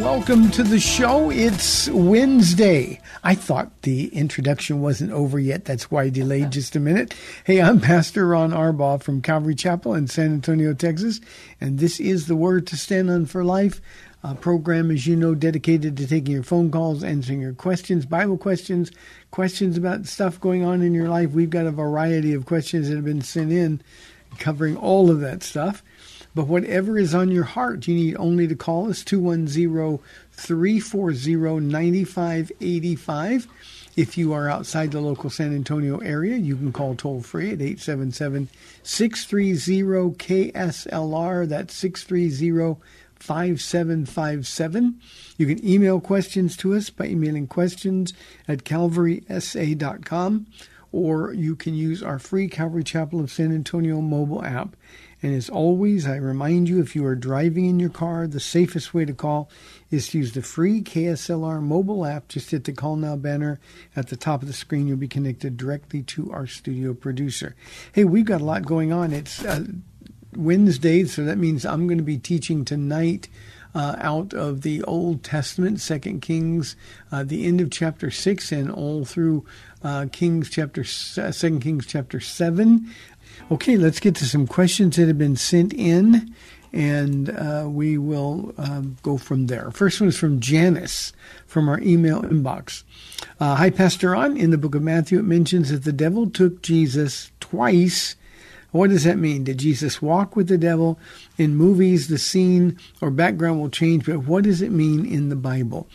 Welcome to the show. It's Wednesday. I thought the introduction wasn't over yet. That's why I delayed just a minute. Hey, I'm Pastor Ron Arbaugh from Calvary Chapel in San Antonio, Texas, and this is the Word to Stand on for Life. A program, as you know, dedicated to taking your phone calls, answering your questions, Bible questions, questions about stuff going on in your life. We've got a variety of questions that have been sent in covering all of that stuff. But whatever is on your heart, you need only to call us 210 340 9585. If you are outside the local San Antonio area, you can call toll free at 877 630 KSLR. That's 630 5757. You can email questions to us by emailing questions at calvarysa.com or you can use our free Calvary Chapel of San Antonio mobile app. And as always, I remind you if you are driving in your car, the safest way to call is to use the free KSLR mobile app. Just hit the Call Now banner at the top of the screen. You'll be connected directly to our studio producer. Hey, we've got a lot going on. It's uh, Wednesday, so that means I'm going to be teaching tonight. Uh, out of the Old Testament, Second Kings, uh, the end of chapter six, and all through uh, Kings chapter Second Kings chapter seven. Okay, let's get to some questions that have been sent in, and uh, we will um, go from there. First one is from Janice from our email inbox. Uh, Hi, Pastor Ron. In the book of Matthew, it mentions that the devil took Jesus twice. What does that mean? Did Jesus walk with the devil? In movies, the scene or background will change, but what does it mean in the Bible?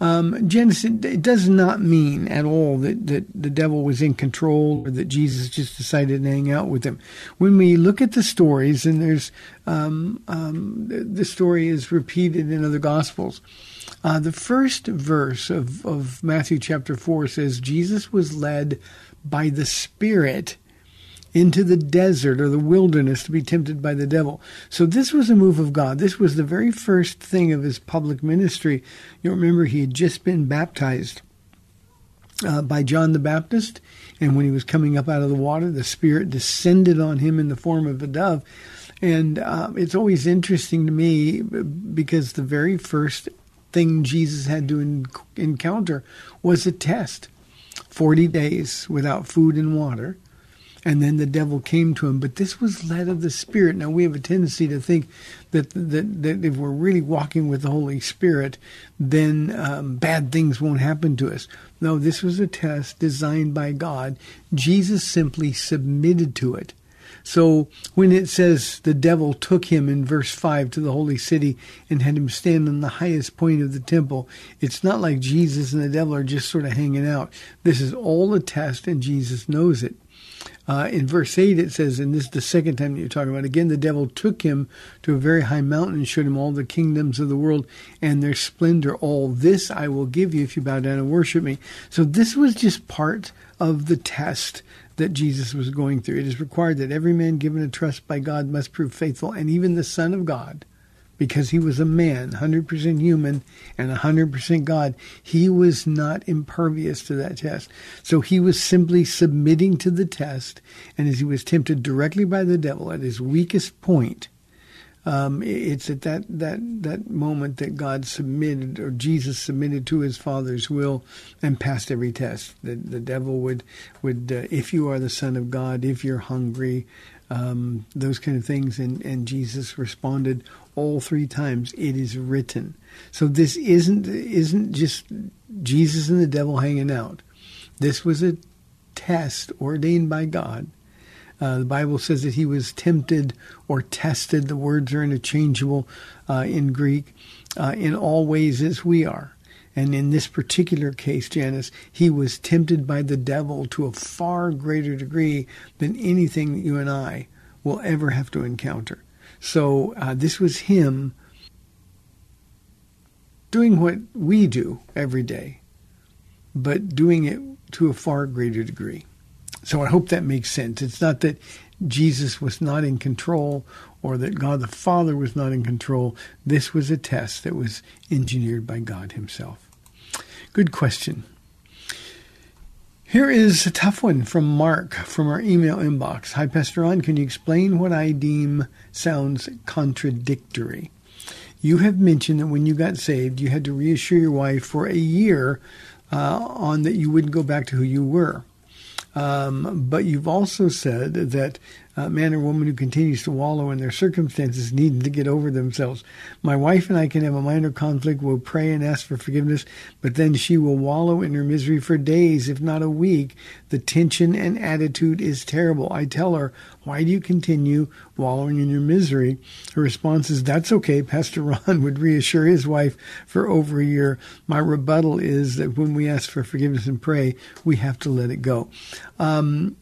Um, Janice, it does not mean at all that, that the devil was in control or that Jesus just decided to hang out with him. When we look at the stories, and there's um, um, the story is repeated in other Gospels. Uh, the first verse of, of Matthew chapter 4 says, Jesus was led by the Spirit into the desert or the wilderness to be tempted by the devil. So this was a move of God. This was the very first thing of his public ministry. You remember he had just been baptized uh, by John the Baptist, and when he was coming up out of the water, the Spirit descended on him in the form of a dove. And uh, it's always interesting to me because the very first thing Jesus had to en- encounter was a test 40 days without food and water and then the devil came to him. But this was led of the Spirit. Now we have a tendency to think that that, that if we're really walking with the Holy Spirit, then um, bad things won't happen to us. No, this was a test designed by God. Jesus simply submitted to it. So when it says the devil took him in verse 5 to the holy city and had him stand on the highest point of the temple, it's not like Jesus and the devil are just sort of hanging out. This is all a test, and Jesus knows it. Uh, in verse 8, it says, and this is the second time that you're talking about, again, the devil took him to a very high mountain and showed him all the kingdoms of the world and their splendor. All this I will give you if you bow down and worship me. So this was just part of the test that Jesus was going through. It is required that every man given a trust by God must prove faithful, and even the Son of God, because he was a man, 100% human and 100% God, he was not impervious to that test. So he was simply submitting to the test, and as he was tempted directly by the devil at his weakest point, um, it's at that, that, that moment that God submitted, or Jesus submitted to his Father's will and passed every test. The, the devil would, would uh, if you are the Son of God, if you're hungry, um, those kind of things. And, and Jesus responded all three times, it is written. So this isn't, isn't just Jesus and the devil hanging out. This was a test ordained by God uh, the Bible says that he was tempted or tested. The words are interchangeable uh, in Greek uh, in all ways as we are. And in this particular case, Janice, he was tempted by the devil to a far greater degree than anything that you and I will ever have to encounter. So uh, this was him doing what we do every day, but doing it to a far greater degree. So I hope that makes sense. It's not that Jesus was not in control or that God the Father was not in control. This was a test that was engineered by God Himself. Good question. Here is a tough one from Mark from our email inbox. Hi, Pastor Ron. Can you explain what I deem sounds contradictory? You have mentioned that when you got saved, you had to reassure your wife for a year uh, on that you wouldn't go back to who you were. Um, but you've also said that a man or woman who continues to wallow in their circumstances needing to get over themselves. My wife and I can have a minor conflict. We'll pray and ask for forgiveness, but then she will wallow in her misery for days, if not a week. The tension and attitude is terrible. I tell her, Why do you continue wallowing in your misery? Her response is, That's okay. Pastor Ron would reassure his wife for over a year. My rebuttal is that when we ask for forgiveness and pray, we have to let it go. Um,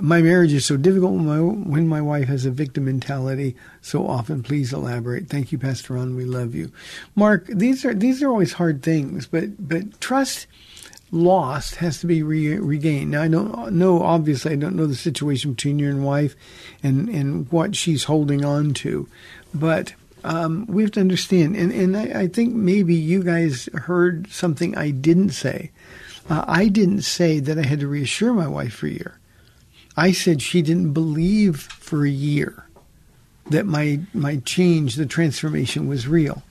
my marriage is so difficult when my, wife has a victim mentality so often. Please elaborate. Thank you, Pastor Ron. We love you, Mark. These are these are always hard things, but but trust lost has to be re- regained. Now I don't know. Obviously, I don't know the situation between you and wife, and and what she's holding on to, but. Um, we have to understand, and, and I, I, think maybe you guys heard something I didn't say. Uh, I didn't say that I had to reassure my wife for a year. I said she didn't believe for a year that my my change, the transformation was real.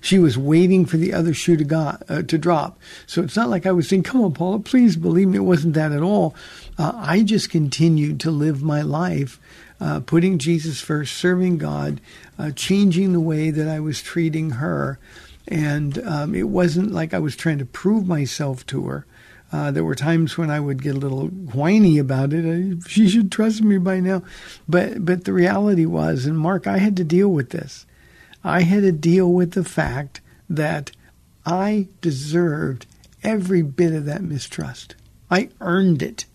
She was waiting for the other shoe to, go, uh, to drop. So it's not like I was saying, "Come on, Paula, please believe me." It wasn't that at all. Uh, I just continued to live my life, uh, putting Jesus first, serving God, uh, changing the way that I was treating her, and um, it wasn't like I was trying to prove myself to her. Uh, there were times when I would get a little whiny about it. I, she should trust me by now, but but the reality was, and Mark, I had to deal with this. I had to deal with the fact that I deserved every bit of that mistrust. I earned it.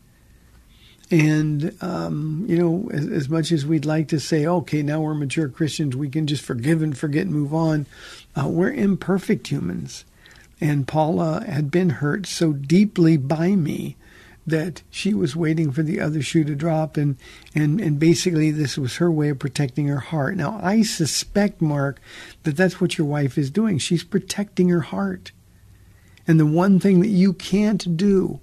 And, um, you know, as, as, much as we'd like to say, okay, now we're mature Christians, we can just forgive and forget and move on, uh, we're imperfect humans. And Paula had been hurt so deeply by me that she was waiting for the other shoe to drop and, and, and basically this was her way of protecting her heart. Now I suspect, Mark, that that's what your wife is doing. She's protecting her heart. And the one thing that you can't do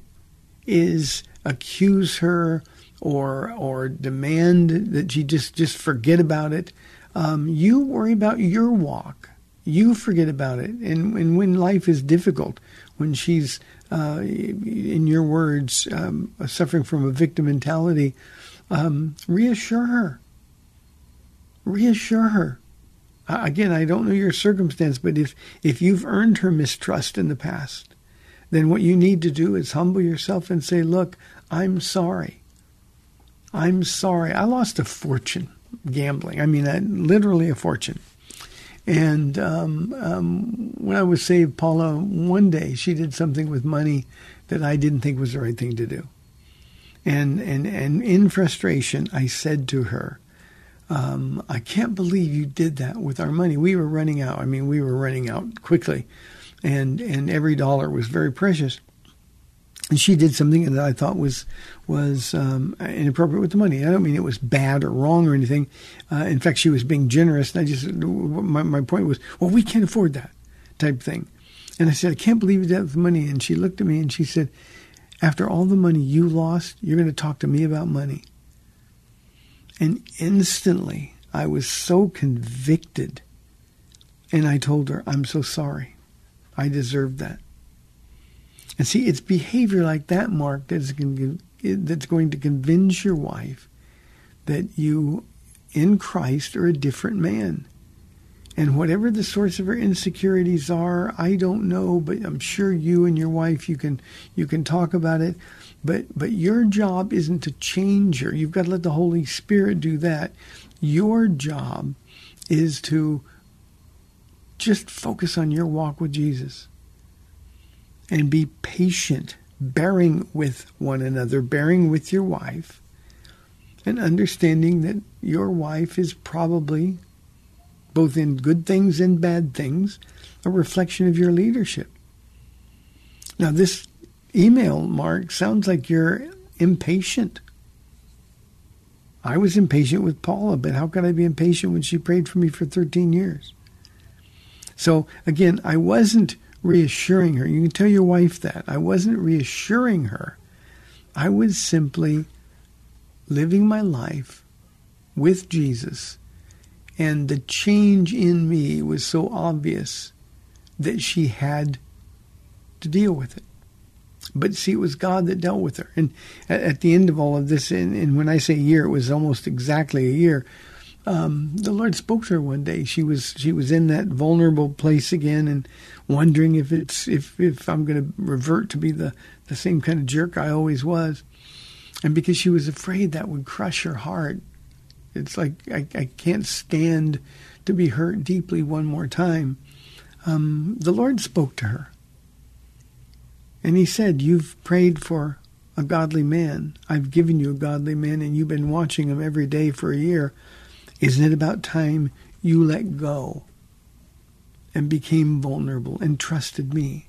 is accuse her or or demand that she just just forget about it. Um, you worry about your walk you forget about it. And, and when life is difficult, when she's, uh, in your words, um, suffering from a victim mentality, um, reassure her. Reassure her. Again, I don't know your circumstance, but if, if you've earned her mistrust in the past, then what you need to do is humble yourself and say, Look, I'm sorry. I'm sorry. I lost a fortune gambling. I mean, I, literally a fortune. And um, um, when I was saved, Paula, one day she did something with money that I didn't think was the right thing to do. And, and, and in frustration, I said to her, um, I can't believe you did that with our money. We were running out. I mean, we were running out quickly, and, and every dollar was very precious. And she did something that I thought was was um, inappropriate with the money. I don't mean it was bad or wrong or anything. Uh, in fact, she was being generous, and I just my my point was, well, we can't afford that type thing. And I said, I can't believe you did that with money. And she looked at me and she said, after all the money you lost, you're going to talk to me about money. And instantly, I was so convicted. And I told her, I'm so sorry. I deserved that. And see, it's behavior like that, Mark, that's going to, that's going to convince your wife that you in Christ are a different man. And whatever the source of her insecurities are, I don't know, but I'm sure you and your wife you can you can talk about it. But but your job isn't to change her. You've got to let the Holy Spirit do that. Your job is to just focus on your walk with Jesus and be patient, bearing with one another, bearing with your wife, and understanding that your wife is probably, both in good things and bad things, a reflection of your leadership. Now, this email, Mark, sounds like you're impatient. I was impatient with Paula, but how could I be impatient when she prayed for me for 13 years? So, again, I wasn't reassuring her. You can tell your wife that. I wasn't reassuring her. I was simply living my life with Jesus. And the change in me was so obvious that she had to deal with it. But see, it was God that dealt with her. And at, the end of all of this, and, and, when I say year, it was almost exactly a year. Um, the Lord spoke to her one day. She was she was in that vulnerable place again, and wondering if it's if if I'm going to revert to be the the same kind of jerk I always was, and because she was afraid that would crush her heart. It's like I, I can't stand to be hurt deeply one more time. Um, the Lord spoke to her, and He said, "You've prayed for a godly man. I've given you a godly man, and you've been watching him every day for a year. Isn't it about time you let go?" and became vulnerable and trusted me.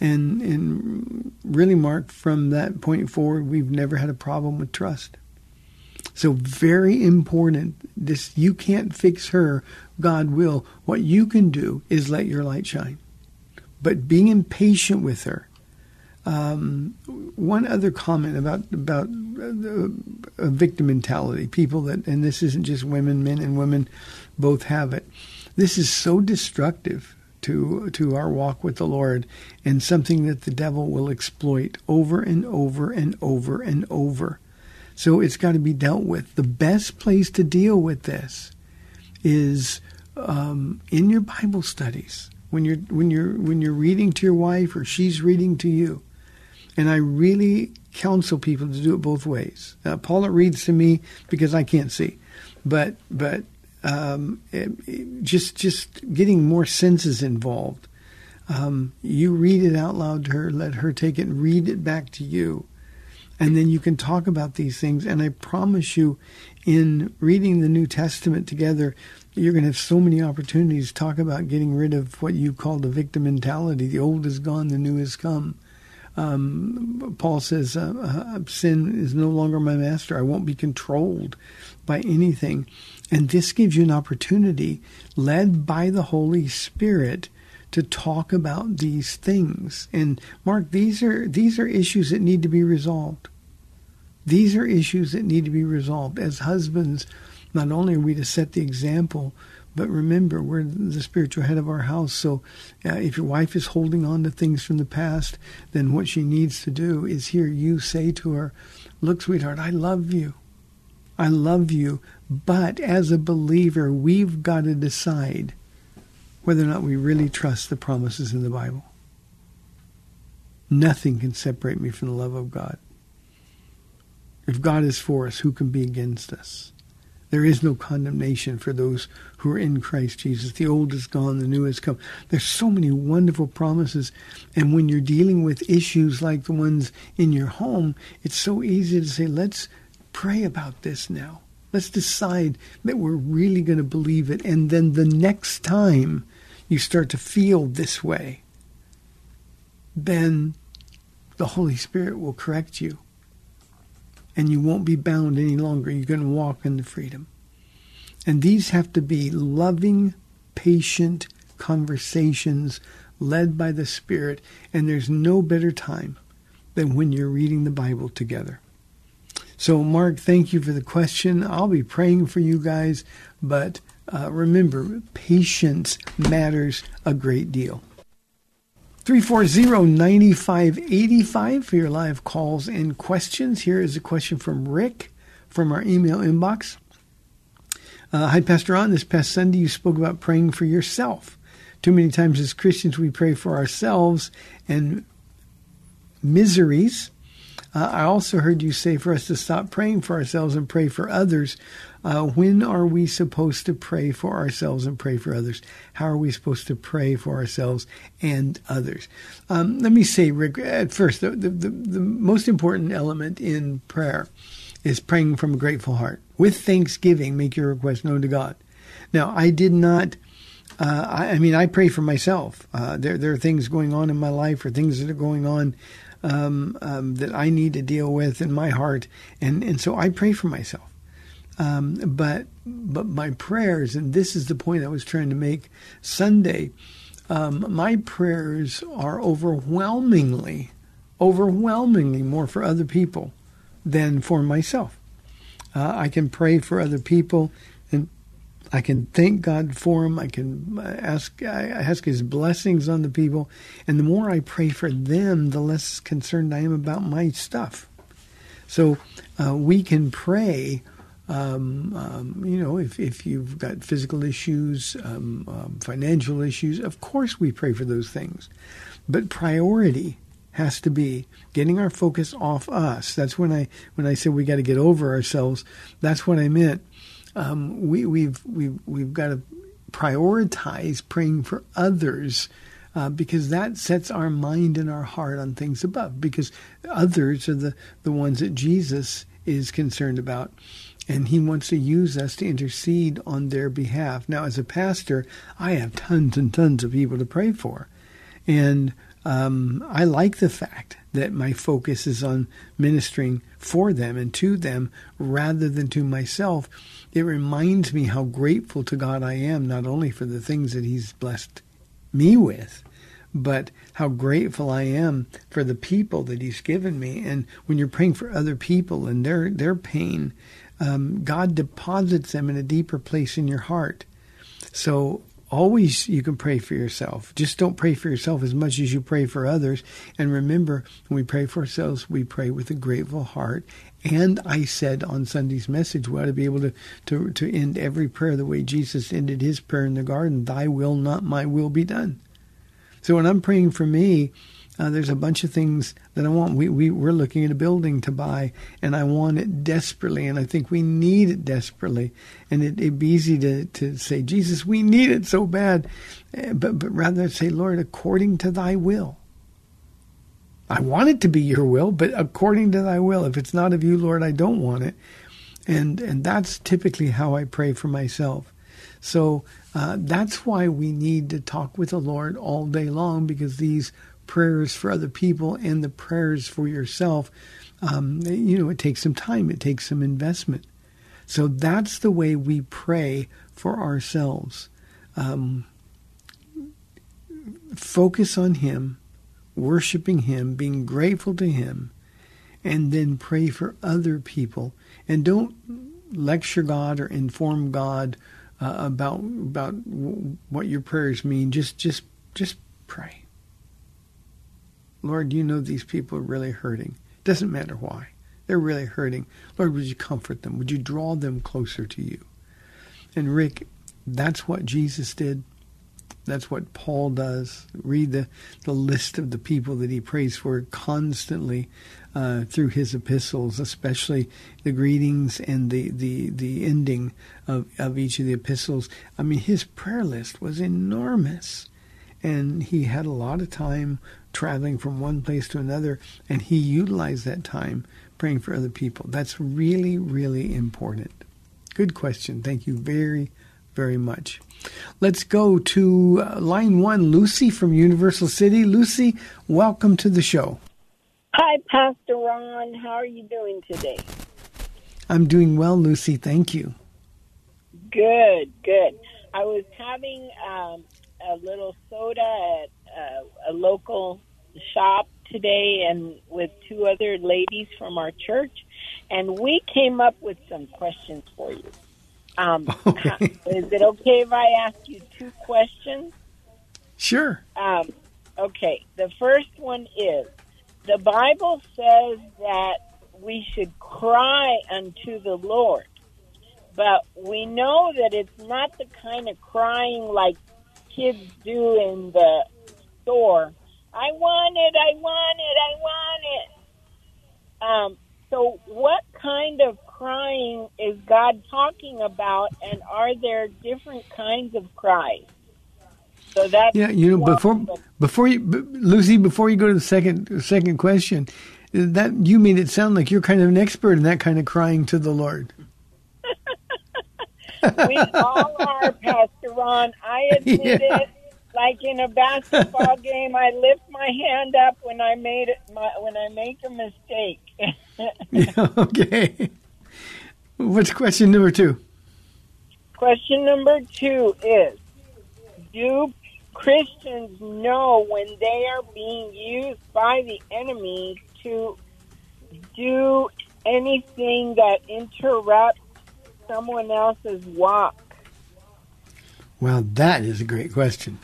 And and really, Mark, from that point forward, we've never had a problem with trust. So very important. This you can't fix her. God will. What you can do is let your light shine. But being impatient with her. Um, one other comment about about uh, victim mentality. People that, and this isn't just women, men and women both have it. This is so destructive to to our walk with the Lord and something that the devil will exploit over and over and over and over. So it's got to be dealt with. The best place to deal with this is um, in your Bible studies when you're when you're when you're reading to your wife or she's reading to you. And I really counsel people to do it both ways. Uh, Paula reads to me because I can't see, but but um, it, it, just just getting more senses involved. Um, you read it out loud to her, let her take it and read it back to you. And then you can talk about these things. And I promise you, in reading the New Testament together, you're going to have so many opportunities to talk about getting rid of what you call the victim mentality. The old is gone, the new has come. Um, Paul says, uh, uh, Sin is no longer my master. I won't be controlled by anything. And this gives you an opportunity, led by the Holy Spirit, to talk about these things. And Mark, these are these are issues that need to be resolved. These are issues that need to be resolved. As husbands, not only are we to set the example, but remember, we're the spiritual head of our house. So uh, if your wife is holding on to things from the past, then what she needs to do is hear you say to her, Look, sweetheart, I love you. I love you, but as a believer, we've got to decide whether or not we really trust the promises in the Bible. Nothing can separate me from the love of God. If God is for us, who can be against us? There is no condemnation for those who are in Christ Jesus. The old is gone, the new has come. There's so many wonderful promises. And when you're dealing with issues like the ones in your home, it's so easy to say, let's pray about this now. Let's decide that we're really going to believe it. And then the next time you start to feel this way, then the Holy Spirit will correct you. And you won't be bound any longer. You're going to walk in the freedom. And these have to be loving, patient conversations led by the Spirit. And there's no better time than when you're reading the Bible together. So, Mark, thank you for the question. I'll be praying for you guys, but uh, remember, patience matters a great deal. 340-9585 for your live calls and questions. Here is a question from Rick from our email inbox. Uh, Hi, Pastor Ron. This past Sunday, you spoke about praying for yourself. Too many times as Christians, we pray for ourselves and miseries. Uh, I also heard you say for us to stop praying for ourselves and pray for others. Uh, when are we supposed to pray for ourselves and pray for others? How are we supposed to pray for ourselves and others? Um, let me say, Rick, at first, the, the, the, the most important element in prayer is praying from a grateful heart. With thanksgiving, make your request known to God. Now, I did not. Uh, I, I, mean, I pray for myself. Uh, there, there are things going on in my life, or things that are going on um, um, that I need to deal with in my heart, and and so I pray for myself. Um, but but my prayers, and this is the point I was trying to make Sunday. Um, my prayers are overwhelmingly, overwhelmingly more for other people than for myself. Uh, I can pray for other people and I can thank God for them. I can uh, ask I ask His blessings on the people, and the more I pray for them, the less concerned I am about my stuff. So uh, we can pray. Um, um, you know, if if you've got physical issues, um, um financial issues, of course we pray for those things, but priority has to be getting our focus off us. That's when I when I said we got to get over ourselves. That's what I meant um, we, we've we've we've got to prioritize praying for others. Uh, because that sets our mind and our heart on things above. Because others are the, the ones that Jesus is concerned about. And he wants to use us to intercede on their behalf. Now, as a pastor, I have tons and tons of people to pray for. And um, I like the fact that my focus is on ministering for them and to them rather than to myself it reminds me how grateful to God I am, not only for the things that He's blessed me with, but how grateful I am for the people that He's given me. And when you're praying for other people and their their pain, um, God deposits them in a deeper place in your heart. So always you can pray for yourself. Just don't pray for yourself as much as you pray for others. And remember, when we pray for ourselves, we pray with a grateful heart. And I said on Sunday's message, we ought to be able to, to, to end every prayer the way Jesus ended his prayer in the garden Thy will, not my will, be done. So when I'm praying for me, uh, there's a bunch of things that I want. We, we, we're looking at a building to buy, and I want it desperately, and I think we need it desperately. And it, it'd be easy to, to say, Jesus, we need it so bad. Eh, but, but rather say, Lord, according to thy will. I want it to be your will, but according to thy will. If it's not of you, Lord, I don't want it. And, and that's typically how I pray for myself. So uh, that's why we need to talk with the Lord all day long because these prayers for other people and the prayers for yourself, um, you know, it takes some time, it takes some investment. So that's the way we pray for ourselves. Um, focus on Him, worshiping Him, being grateful to Him, and then pray for other people. And don't lecture God or inform God uh, about about what your prayers mean. Just just just pray. Lord, you know these people are really hurting. Doesn't matter why. They're really hurting. Lord, would you comfort them? Would you draw them closer to you? And Rick, that's what Jesus did. That's what Paul does. Read the, the list of the people that he prays for constantly uh, through his epistles, especially the greetings and the, the, the ending of, of each of the epistles. I mean, his prayer list was enormous. And he had a lot of time traveling from one place to another, and he utilized that time praying for other people. That's really, really important. Good question. Thank you very, very much. Let's go to uh, line one, Lucy from Universal City. Lucy, welcome to the show. Hi, Pastor Ron. How are you doing today? I'm doing well, Lucy. Thank you. Good, good. I was having um, a little soda at uh, a local shop today and with two other ladies from our church, and we came up with some questions for you. Um, Okay. Is it okay if I ask you two questions? Sure. Um, okay, the first one is the Bible says that we should cry unto the Lord, but we know that it's not the kind of crying like kids do in the store. I want it, I want it, I want it. Um, so, what kind of crying is God talking about, and are there different kinds of cries? So that's Yeah, you know, before the- before you, Lucy, before you go to the second second question, that you made it sound like you're kind of an expert in that kind of crying to the Lord. We all are, Pastor Ron. I admit Yeah. it. Like in a basketball game, I lift my hand up when I made it. My, when I make a mistake. Yeah, okay. What's question number two? Question number two is: Do Christians know when they are being used by the enemy to do anything that interrupts someone else's walk? Well, that is a great question.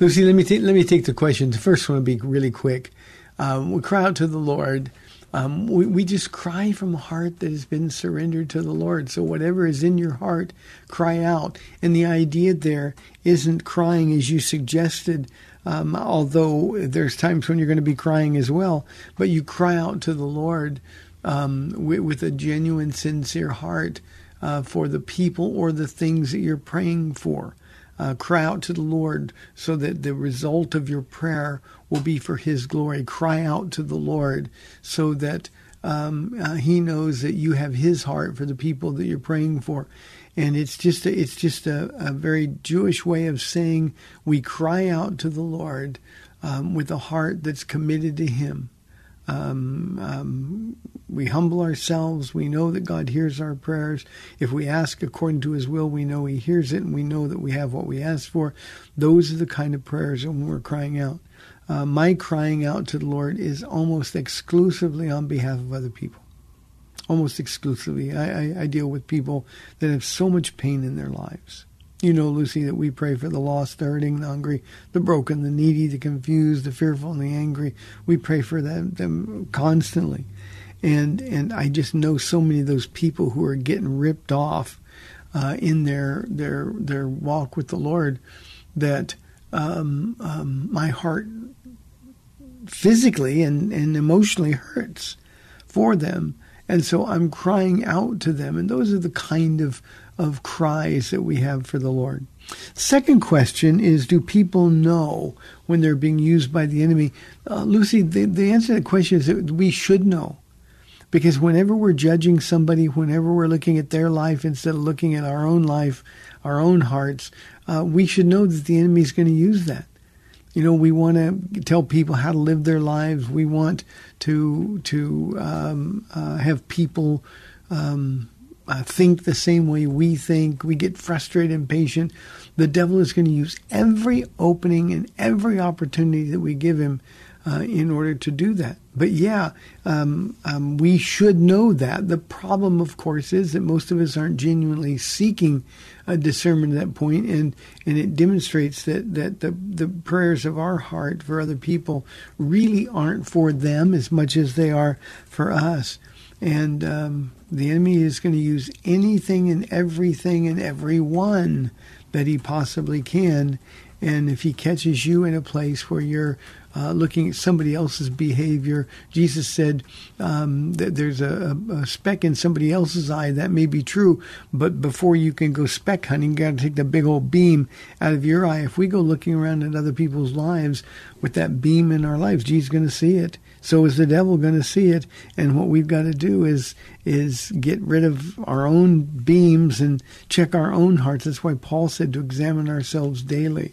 Lucy, let me take let me take the question. The first one will be really quick. Um, we cry out to the Lord. Um, we, we just cry from a heart that has been surrendered to the Lord. So whatever is in your heart, cry out. And the idea there isn't crying as you suggested, um, although there's times when you're going to be crying as well. But you cry out to the Lord um, with, with a genuine, sincere heart uh, for the people or the things that you're praying for. Uh, cry out to the Lord so that the result of your prayer will be for His glory. Cry out to the Lord so that um, uh, He knows that you have His heart for the people that you're praying for. And it's just a, it's just a, a very Jewish way of saying we cry out to the Lord um, with a heart that's committed to Him. Um, um, we humble ourselves. We know that God hears our prayers. If we ask according to His will, we know He hears it, and we know that we have what we ask for. Those are the kind of prayers when we're crying out. Uh, my crying out to the Lord is almost exclusively on behalf of other people. Almost exclusively. I, I, I deal with people that have so much pain in their lives. You know, Lucy, that we pray for the lost, the hurting, the hungry, the broken, the needy, the confused, the fearful, and the angry. We pray for them, them constantly. And and I just know so many of those people who are getting ripped off uh, in their their their walk with the Lord that um, um, my heart physically and, and emotionally hurts for them. And so I'm crying out to them. And those are the kind of, of cries that we have for the Lord. Second question is Do people know when they're being used by the enemy? Uh, Lucy, the, the answer to that question is that we should know. Because whenever we're judging somebody, whenever we're looking at their life instead of looking at our own life, our own hearts, uh, we should know that the enemy is going to use that. You know, we want to tell people how to live their lives. We want to to um, uh, have people um, uh, think the same way we think. We get frustrated and impatient. The devil is going to use every opening and every opportunity that we give him uh, in order to do that. But yeah, um, um, we should know that. The problem, of course, is that most of us aren't genuinely seeking a discernment at that point, and and it demonstrates that that the the prayers of our heart for other people really aren't for them as much as they are for us. And um, the enemy is going to use anything and everything and everyone that he possibly can. And if he catches you in a place where you're uh, looking at somebody else's behavior, Jesus said um, that there's a, a, speck in somebody else's eye. That may be true, but before you can go speck hunting, you got to take the big old beam out of your eye. If we go looking around at other people's lives with that beam in our lives, Jesus is going to see it. So is the devil going to see it? And what we've got to do is is get rid of our own beams and check our own hearts. That's why Paul said to examine ourselves daily.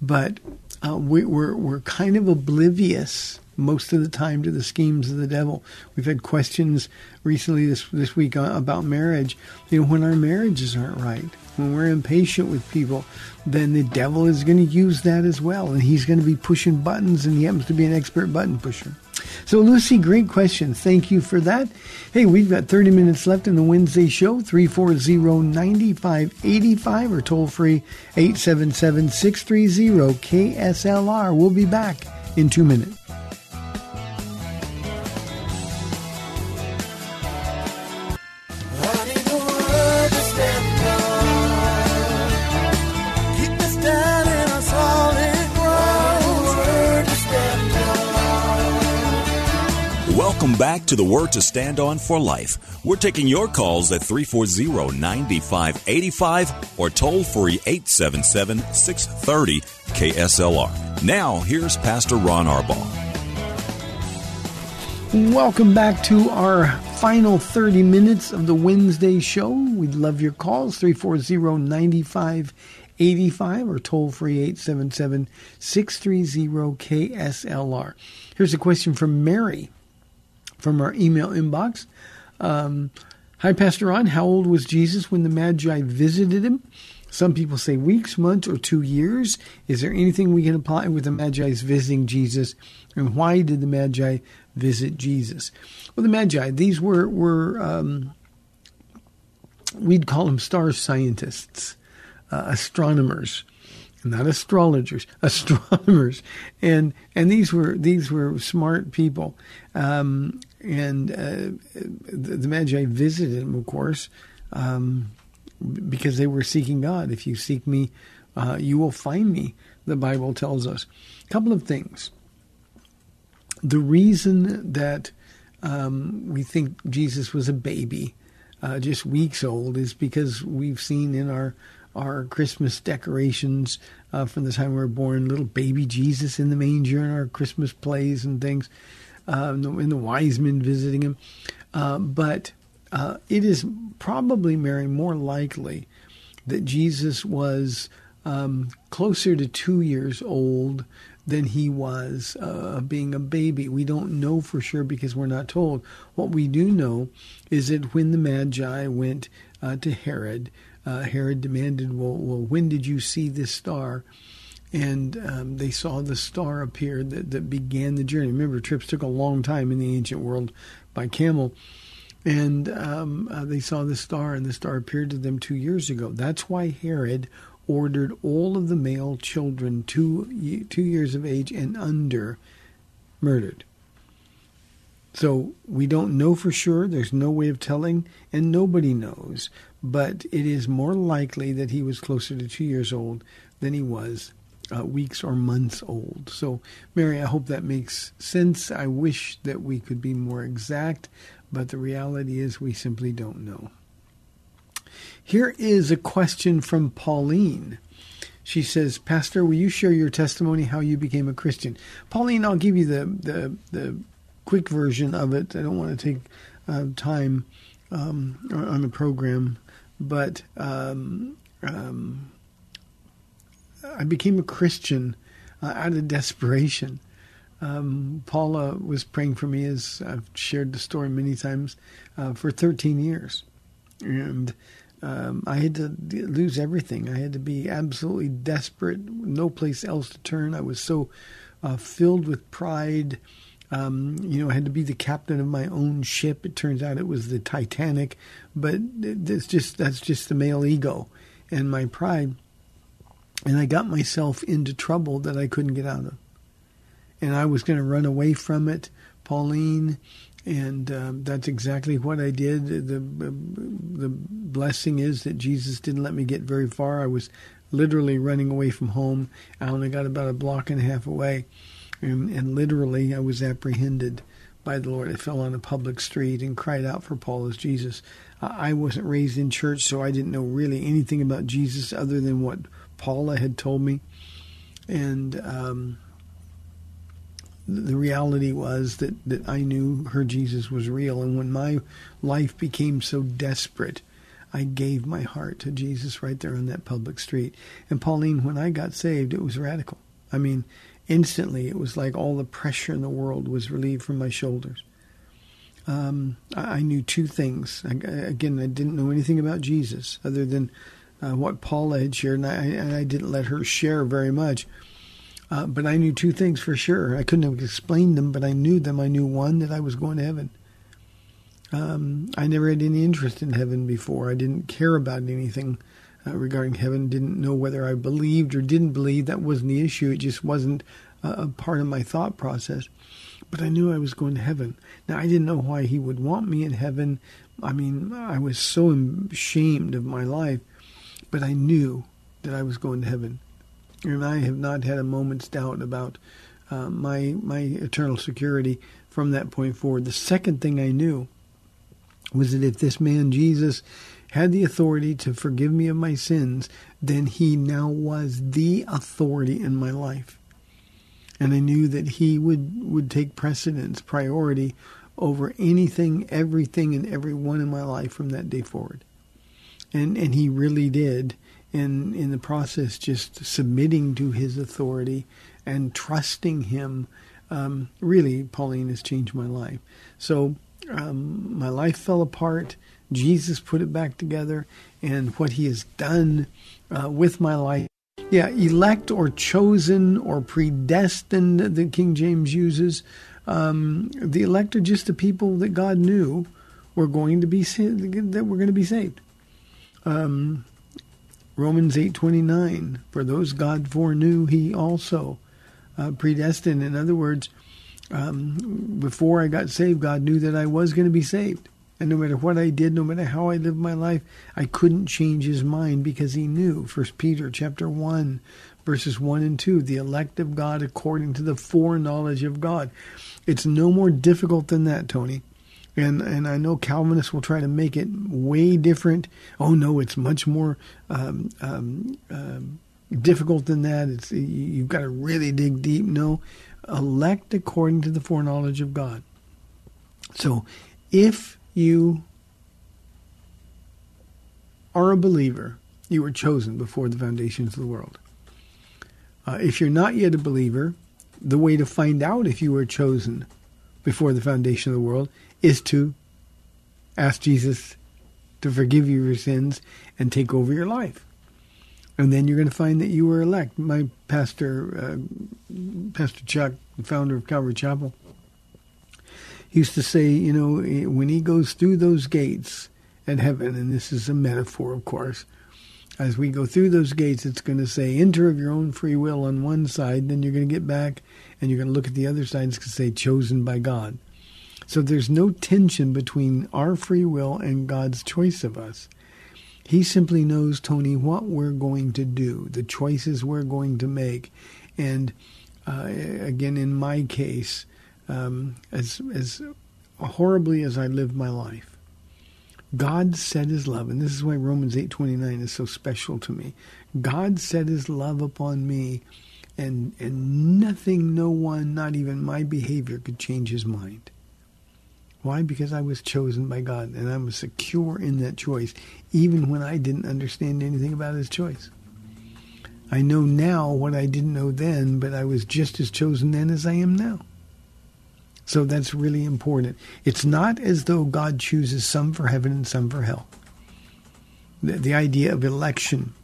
But uh, we, we're we're kind of oblivious most of the time to the schemes of the devil. We've had questions recently this this week uh, about marriage. You know, when our marriages aren't right, when we're impatient with people, then the devil is going to use that as well, and he's going to be pushing buttons, and he happens to be an expert button pusher. So, Lucy, great question. Thank you for that. Hey, we've got 30 minutes left in the Wednesday show, 340 9585 or toll free 877 630 KSLR. We'll be back in two minutes. Back to the Word to Stand On for Life. We're taking your calls at 340 9585 or toll free 877 630 KSLR. Now, here's Pastor Ron Arbaugh. Welcome back to our final 30 minutes of the Wednesday show. We'd love your calls 340 9585 or toll free 877 630 KSLR. Here's a question from Mary from our email inbox. Um, Hi, Pastor Ron. How old was Jesus when the Magi visited him? Some people say weeks, months, or two years. Is there anything we can apply with the Magi's visiting Jesus? And why did the Magi visit Jesus? Well, the Magi, these were, were um, we'd call them star scientists, uh, astronomers not astrologers, astronomers, and and these were these were smart people, um, and uh, the, the, Magi visited him, of course, um, because they were seeking God. If you seek me, uh, you will find me. The Bible tells us a couple of things. The reason that um, we think Jesus was a baby, uh, just weeks old, is because we've seen in our our Christmas decorations uh, from the time we were born, little baby Jesus in the manger in our Christmas plays and things, uh, and the wise men visiting him. Uh, but uh, it is probably, Mary, more likely that Jesus was um, closer to two years old than he was uh, being a baby. We don't know for sure because we're not told. What we do know is that when the Magi went uh, to Herod, uh, Herod demanded, well, well, when did you see this star? And um, they saw the star appear that, that began the journey. Remember, trips took a long time in the ancient world by camel. And um, uh, they saw the star, and the star appeared to them two years ago. That's why Herod ordered all of the male children two, two years of age and under murdered. So we don't know for sure. There's no way of telling, and nobody knows but it is more likely that he was closer to two years old than he was uh, weeks or months old. So, Mary, I hope that makes sense. I wish that we could be more exact, but the reality is we simply don't know. Here is a question from Pauline. She says, Pastor, will you share your testimony how you became a Christian? Pauline, I'll give you the, the, the quick version of it. I don't want to take uh, time um, on the program but um, um, I became a Christian uh, out of desperation. Um, Paula was praying for me, as I've shared the story many times, uh, for 13 years. And um, I had to lose everything. I had to be absolutely desperate, no place else to turn. I was so uh, filled with pride um, you know, I had to be the captain of my own ship. It turns out it was the Titanic, but just that's just the male ego and my pride. And I got myself into trouble that I couldn't get out of. And I was going to run away from it, Pauline, and um, that's exactly what I did. The the blessing is that Jesus didn't let me get very far. I was literally running away from home. I only got about a block and a half away and, and literally, I was apprehended by the Lord. I fell on a public street and cried out for Paula's Jesus. I wasn't raised in church, so I didn't know really anything about Jesus other than what Paula had told me. And um, the reality was that, that I knew her Jesus was real. And when my life became so desperate, I gave my heart to Jesus right there on that public street. And Pauline, when I got saved, it was radical. I mean, instantly it was like all the pressure in the world was relieved from my shoulders. Um, I, knew two things. Again, I didn't know anything about Jesus other than uh, what Paula had shared, and I, and I didn't let her share very much. Uh, but I knew two things for sure. I couldn't have explained them, but I knew them. I knew one that I was going to heaven. Um, I never had any interest in heaven before. I didn't care about anything uh, regarding heaven. Didn't know whether I believed or didn't believe. That wasn't the issue. It just wasn't a, a part of my thought process. But I knew I was going to heaven. Now I didn't know why He would want me in heaven. I mean, I was so ashamed of my life, but I knew that I was going to heaven, and I have not had a moment's doubt about uh, my my eternal security from that point forward. The second thing I knew was that if this man Jesus had the authority to forgive me of my sins, then he now was the authority in my life. And I knew that he would, would take precedence, priority over anything, everything, and everyone in my life from that day forward. And and he really did. And in the process, just submitting to his authority and trusting him, um, really, Pauline has changed my life. So um, my life fell apart. Jesus put it back together, and what He has done uh, with my life. Yeah, elect or chosen or predestined, the King James uses. Um, the elect are just the people that God knew were going to be that were going to be saved. Um, Romans eight twenty nine. For those God foreknew, He also uh, predestined. In other words, um, before I got saved, God knew that I was going to be saved. And no matter what I did, no matter how I lived my life, I couldn't change his mind because he knew. First Peter chapter 1, verses 1 and 2, the elect of God according to the foreknowledge of God. It's no more difficult than that, Tony. And and I know Calvinists will try to make it way different. Oh no, it's much more um, um, um, difficult than that. It's you've got to really dig deep. No, elect according to the foreknowledge of God. So if you are a believer, you were chosen before the foundations of the world. Uh, if you're not yet a believer, the way to find out if you were chosen before the foundation of the world is to ask Jesus to forgive you your sins and take over your life and then you're going to find that you were elect. My pastor, uh, Pastor Chuck, the founder of Calvary Chapel, used to say, you know, when he goes through those gates at heaven, and this is a metaphor, of course, as we go through those gates, it's going to say, enter of your own free will on one side, then you're going to get back and you're going to look at the other side, it's going to say, chosen by God. So there's no tension between our free will and God's choice of us. He simply knows, Tony, what we're going to do, the choices we're going to make. And uh, again, in my case, um, as, as horribly as I lived my life, God set his love, and this is why Romans 8.29 is so special to me. God set his love upon me, and, and nothing, no one, not even my behavior could change his mind. Why? Because I was chosen by God and I was secure in that choice, even when I didn't understand anything about his choice. I know now what I didn't know then, but I was just as chosen then as I am now. So that's really important. It's not as though God chooses some for heaven and some for hell. The, the idea of election,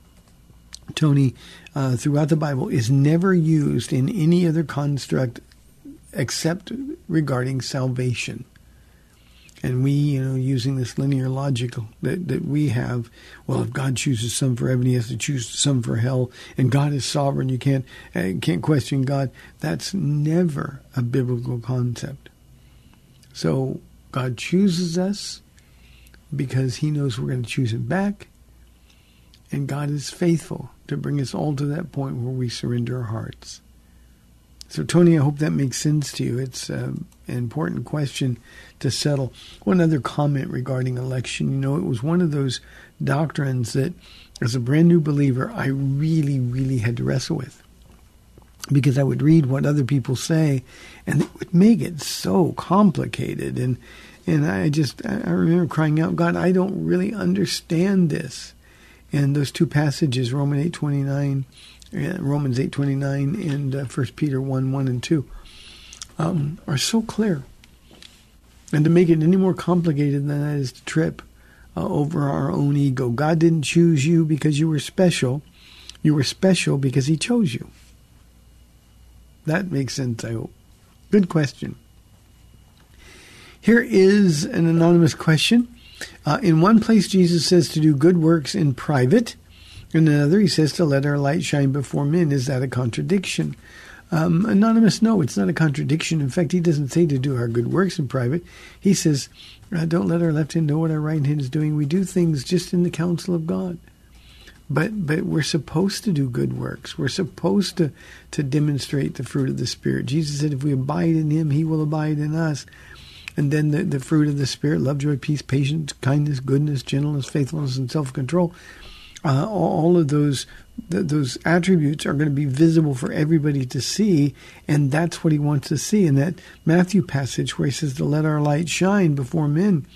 Tony, uh, throughout the Bible is never used in any other construct except regarding salvation and we, you know, using this linear logic that, that we have, well, if God chooses some for heaven, He has to choose some for hell, and God is sovereign. You can't uh, can't question God. That's never a biblical concept. So God chooses us because He knows we're going to choose Him back, and God is faithful to bring us all to that point where we surrender our hearts. So, Tony, I hope that makes sense to you. It's uh, an important question to settle. One other comment regarding election. You know, it was one of those doctrines that, as a brand new believer, I really, really had to wrestle with. Because I would read what other people say, and it would make it so complicated. And and I just I remember crying out, God, I don't really understand this. And those two passages, Romans 8.29, uh, Romans 8.29 and uh, 1 Peter 1, 1 and 2, um, are so clear. And to make it any more complicated than that is to trip uh, over our own ego. God didn't choose you because you were special. You were special because he chose you. That makes sense, I hope. Good question. Here is an anonymous question. Uh, in one place, Jesus says to do good works in private. In another, he says to let our light shine before men. Is that a contradiction? Um, anonymous, no, it's not a contradiction. In fact, he doesn't say to do our good works in private. He says, uh, don't let our left hand know what our right hand is doing. We do things just in the counsel of God. But but we're supposed to do good works. We're supposed to to demonstrate the fruit of the Spirit. Jesus said, if we abide in Him, He will abide in us. And then the, the fruit of the Spirit, love, joy, peace, patience, kindness, goodness, gentleness, faithfulness, and self-control. Uh, all of those th- those attributes are going to be visible for everybody to see, and that's what he wants to see. In that Matthew passage where he says to let our light shine before men,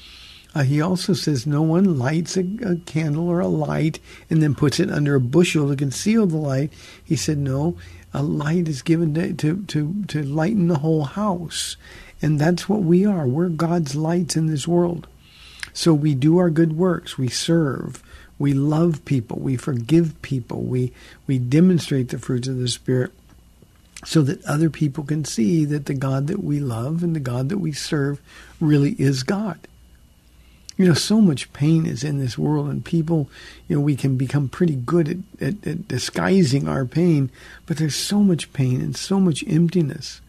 uh, he also says no one lights a, a, candle or a light and then puts it under a bushel to conceal the light. He said no, a light is given to to to, to lighten the whole house. And that's what we are. We're God's lights in this world. So we do our good works. We serve. We love people. We forgive people. We, we demonstrate the fruits of the Spirit so that other people can see that the God that we love and the God that we serve really is God. You know, so much pain is in this world, and people, you know, we can become pretty good at, at, at disguising our pain, but there's so much pain and so much emptiness.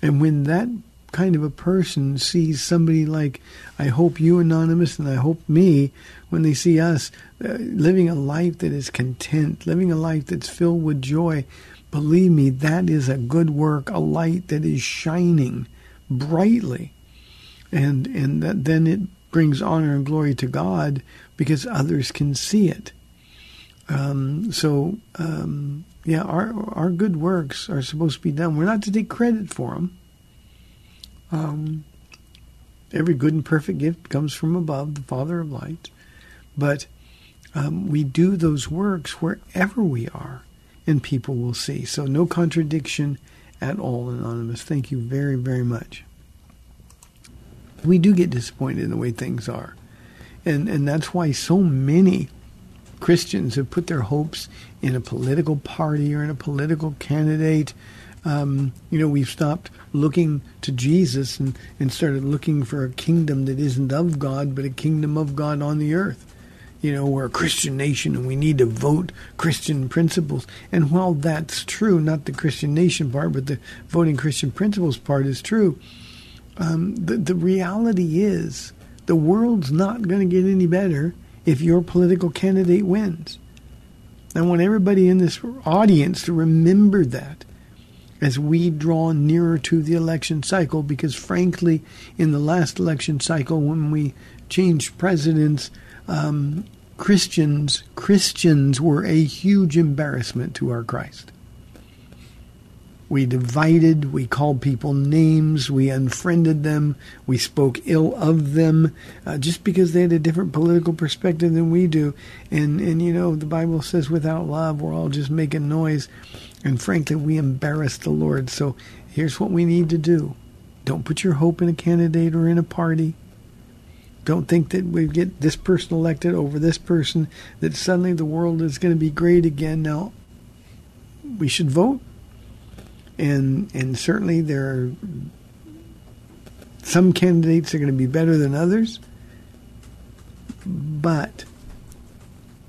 And when that kind of a person sees somebody like I hope you anonymous and I hope me when they see us uh, living a life that is content, living a life that's filled with joy, believe me, that is a good work, a light that is shining brightly. And and that, then it brings honor and glory to God because others can see it. Um, so um, yeah, our our good works are supposed to be done. We're not to take credit for them. Um, every good and perfect gift comes from above, the Father of lights. But um, we do those works wherever we are, and people will see. So no contradiction at all, Anonymous. Thank you very, very much. We do get disappointed in the way things are. And, and that's why so many Christians have put their hopes in a political party or in a political candidate um, you know, we've stopped looking to Jesus and, and started looking for a kingdom that isn't of God, but a kingdom of God on the earth. You know, we're a Christian nation and we need to vote Christian principles. And while that's true, not the Christian nation part, but the voting Christian principles part is true, um, the, the reality is the world's not going to get any better if your political candidate wins. I want everybody in this audience to remember that as we draw nearer to the election cycle because, frankly, in the last election cycle, when we changed presidents, um, Christians Christians were a huge embarrassment to our Christ. We divided, we called people names, we unfriended them, we spoke ill of them uh, just because they had a different political perspective than we do. And, and, you know, the Bible says without love, we're all just making noise. And frankly, we embarrass the Lord. So here's what we need to do don't put your hope in a candidate or in a party. Don't think that we get this person elected over this person, that suddenly the world is going to be great again. Now, we should vote. And, and certainly there are some candidates are going to be better than others, but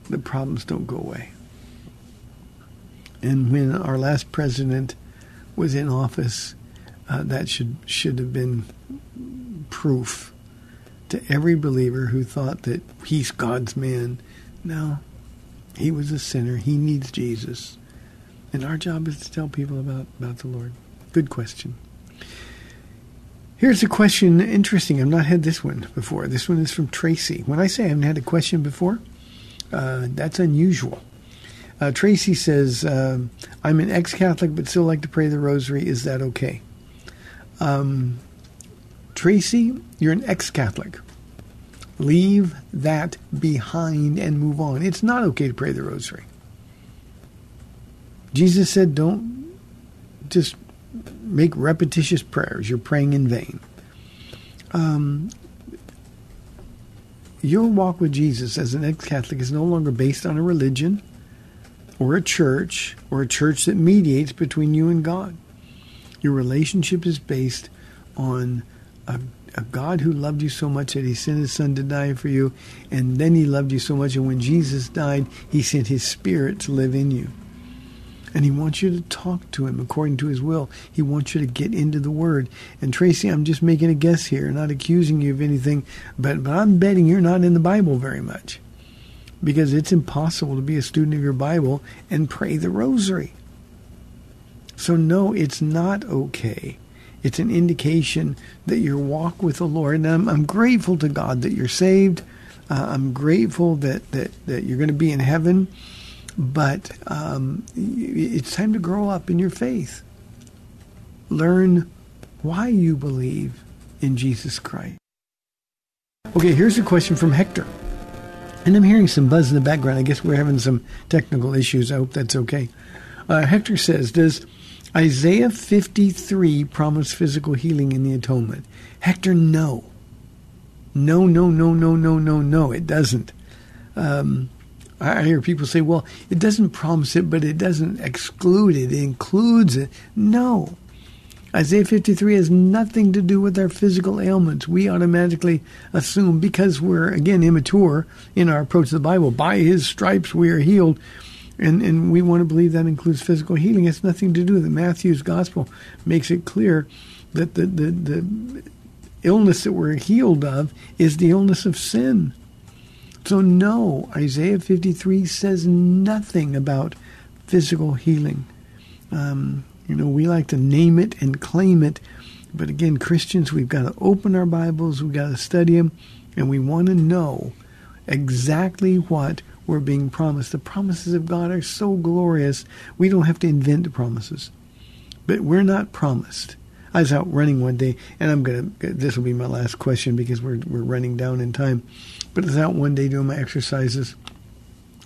the problems don't go away. And when our last president was in office, uh, that should should have been proof to every believer who thought that he's God's man. No, he was a sinner. He needs Jesus, and our job is to tell people about about the Lord. Good question. Here's a question. Interesting. I've not had this one before. This one is from Tracy. When I say I haven't had a question before, uh, that's unusual. Uh, Tracy says, um, I'm an ex Catholic but still like to pray the rosary. Is that okay? Um, Tracy, you're an ex Catholic. Leave that behind and move on. It's not okay to pray the rosary. Jesus said, don't just make repetitious prayers. You're praying in vain. Um, your walk with Jesus as an ex Catholic is no longer based on a religion or a church or a church that mediates between you and God. Your relationship is based on a, a, God who loved you so much that he sent his son to die for you, and then he loved you so much, and when Jesus died, he sent his spirit to live in you. And he wants you to talk to him according to his will. He wants you to get into the word. And Tracy, I'm just making a guess here, not accusing you of anything, but, but I'm betting you're not in the Bible very much. Because it's impossible to be a student of your Bible and pray the rosary. So, no, it's not okay. It's an indication that your walk with the Lord, and I'm, I'm grateful to God that you're saved. Uh, I'm grateful that, that, that you're going to be in heaven, but um, it's time to grow up in your faith. Learn why you believe in Jesus Christ. Okay, here's a question from Hector. And I'm hearing some buzz in the background. I guess we're having some technical issues. I hope that's okay. Uh, Hector says, Does Isaiah 53 promise physical healing in the atonement. Hector, no. No, no, no, no, no, no, no, it doesn't. Um, I hear people say, well, it doesn't promise it, but it doesn't exclude it. It includes it. No. Isaiah 53 has nothing to do with our physical ailments. We automatically assume, because we're, again, immature in our approach to the Bible, by his stripes we are healed and and we want to believe that includes physical healing. It's nothing to do with it. Matthew's gospel makes it clear that the, the, the illness that we're healed of is the illness of sin. So no, Isaiah 53 says nothing about physical healing. Um, you know, we like to name it and claim it, but again, Christians, we've got to open our Bibles, we've got to study them, and we want to know exactly what we're being promised. The promises of God are so glorious, we don't have to invent the promises. But we're not promised. I was out running one day, and I'm gonna. This will be my last question because we're we're running down in time. But I was out one day doing my exercises,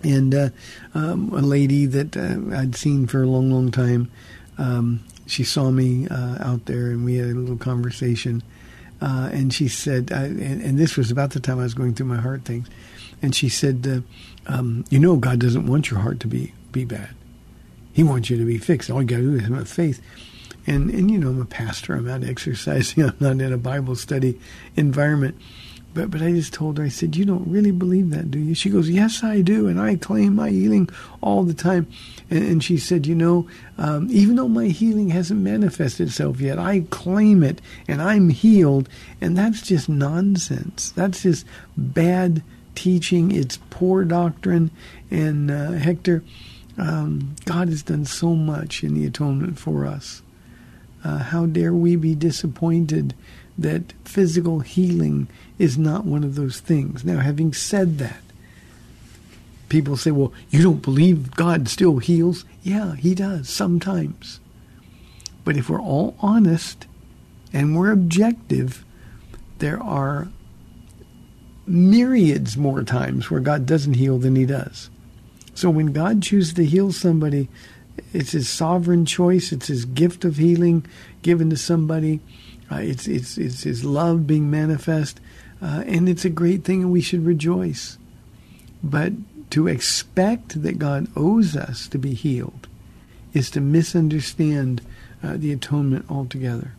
and uh, um, a lady that uh, I'd seen for a long, long time, um, she saw me uh, out there, and we had a little conversation. Uh, and she said, and, and, this was about the time I was going through my heart things. And she said, uh, um, you know, God doesn't want your heart to be be bad. He wants you to be fixed. All you got to do is have faith. And and you know, I'm a pastor. I'm out exercising. I'm not in a Bible study environment. But but I just told her. I said, "You don't really believe that, do you?" She goes, "Yes, I do, and I claim my healing all the time." And, and she said, "You know, um, even though my healing hasn't manifested itself yet, I claim it, and I'm healed." And that's just nonsense. That's just bad teaching, it's poor doctrine. And uh, Hector, um, God has done so much in the atonement for us. Uh, how dare we be disappointed that physical healing is not one of those things? Now, having said that, people say, well, you don't believe God still heals? Yeah, He does sometimes. But if we're all honest and we're objective, there are myriads more times where God doesn't heal than he does. So when God chooses to heal somebody, it's his sovereign choice. It's his gift of healing given to somebody. Uh, it's, it's, it's his love being manifest. Uh, and it's a great thing and we should rejoice. But to expect that God owes us to be healed is to misunderstand uh, the atonement altogether.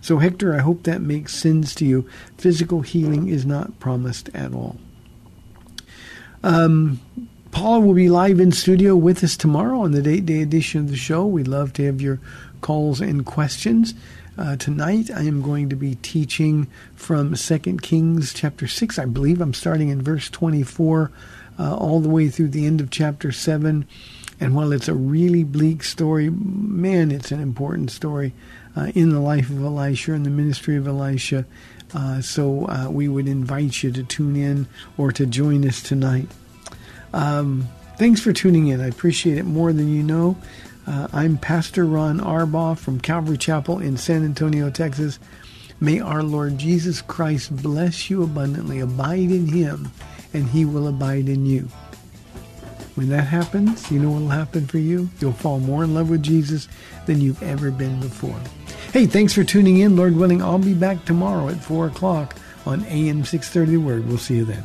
So, Hector, I hope that makes sense to you. Physical healing is not promised at all. Um, Paula will be live in studio with us tomorrow on the date day edition of the show. We'd love to have your calls and questions. Uh, tonight I am going to be teaching from 2 Kings chapter 6. I believe I'm starting in verse 24 uh, all the way through the end of chapter 7. And while it's a really bleak story, man, it's an important story uh, in the life of Elisha and the ministry of Elisha. Uh, so uh, we would invite you to tune in or to join us tonight. Um, thanks for tuning in. I appreciate it more than you know. Uh, I'm Pastor Ron Arbaugh from Calvary Chapel in San Antonio, Texas. May our Lord Jesus Christ bless you abundantly. Abide in him, and he will abide in you. When that happens, you know what will happen for you? You'll fall more in love with Jesus than you've ever been before. Hey, thanks for tuning in. Lord willing, I'll be back tomorrow at 4 o'clock on AM 630 The Word. We'll see you then.